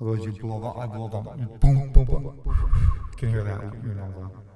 我就 blow up，I blow up，boom boom boom，can hear that，you know that。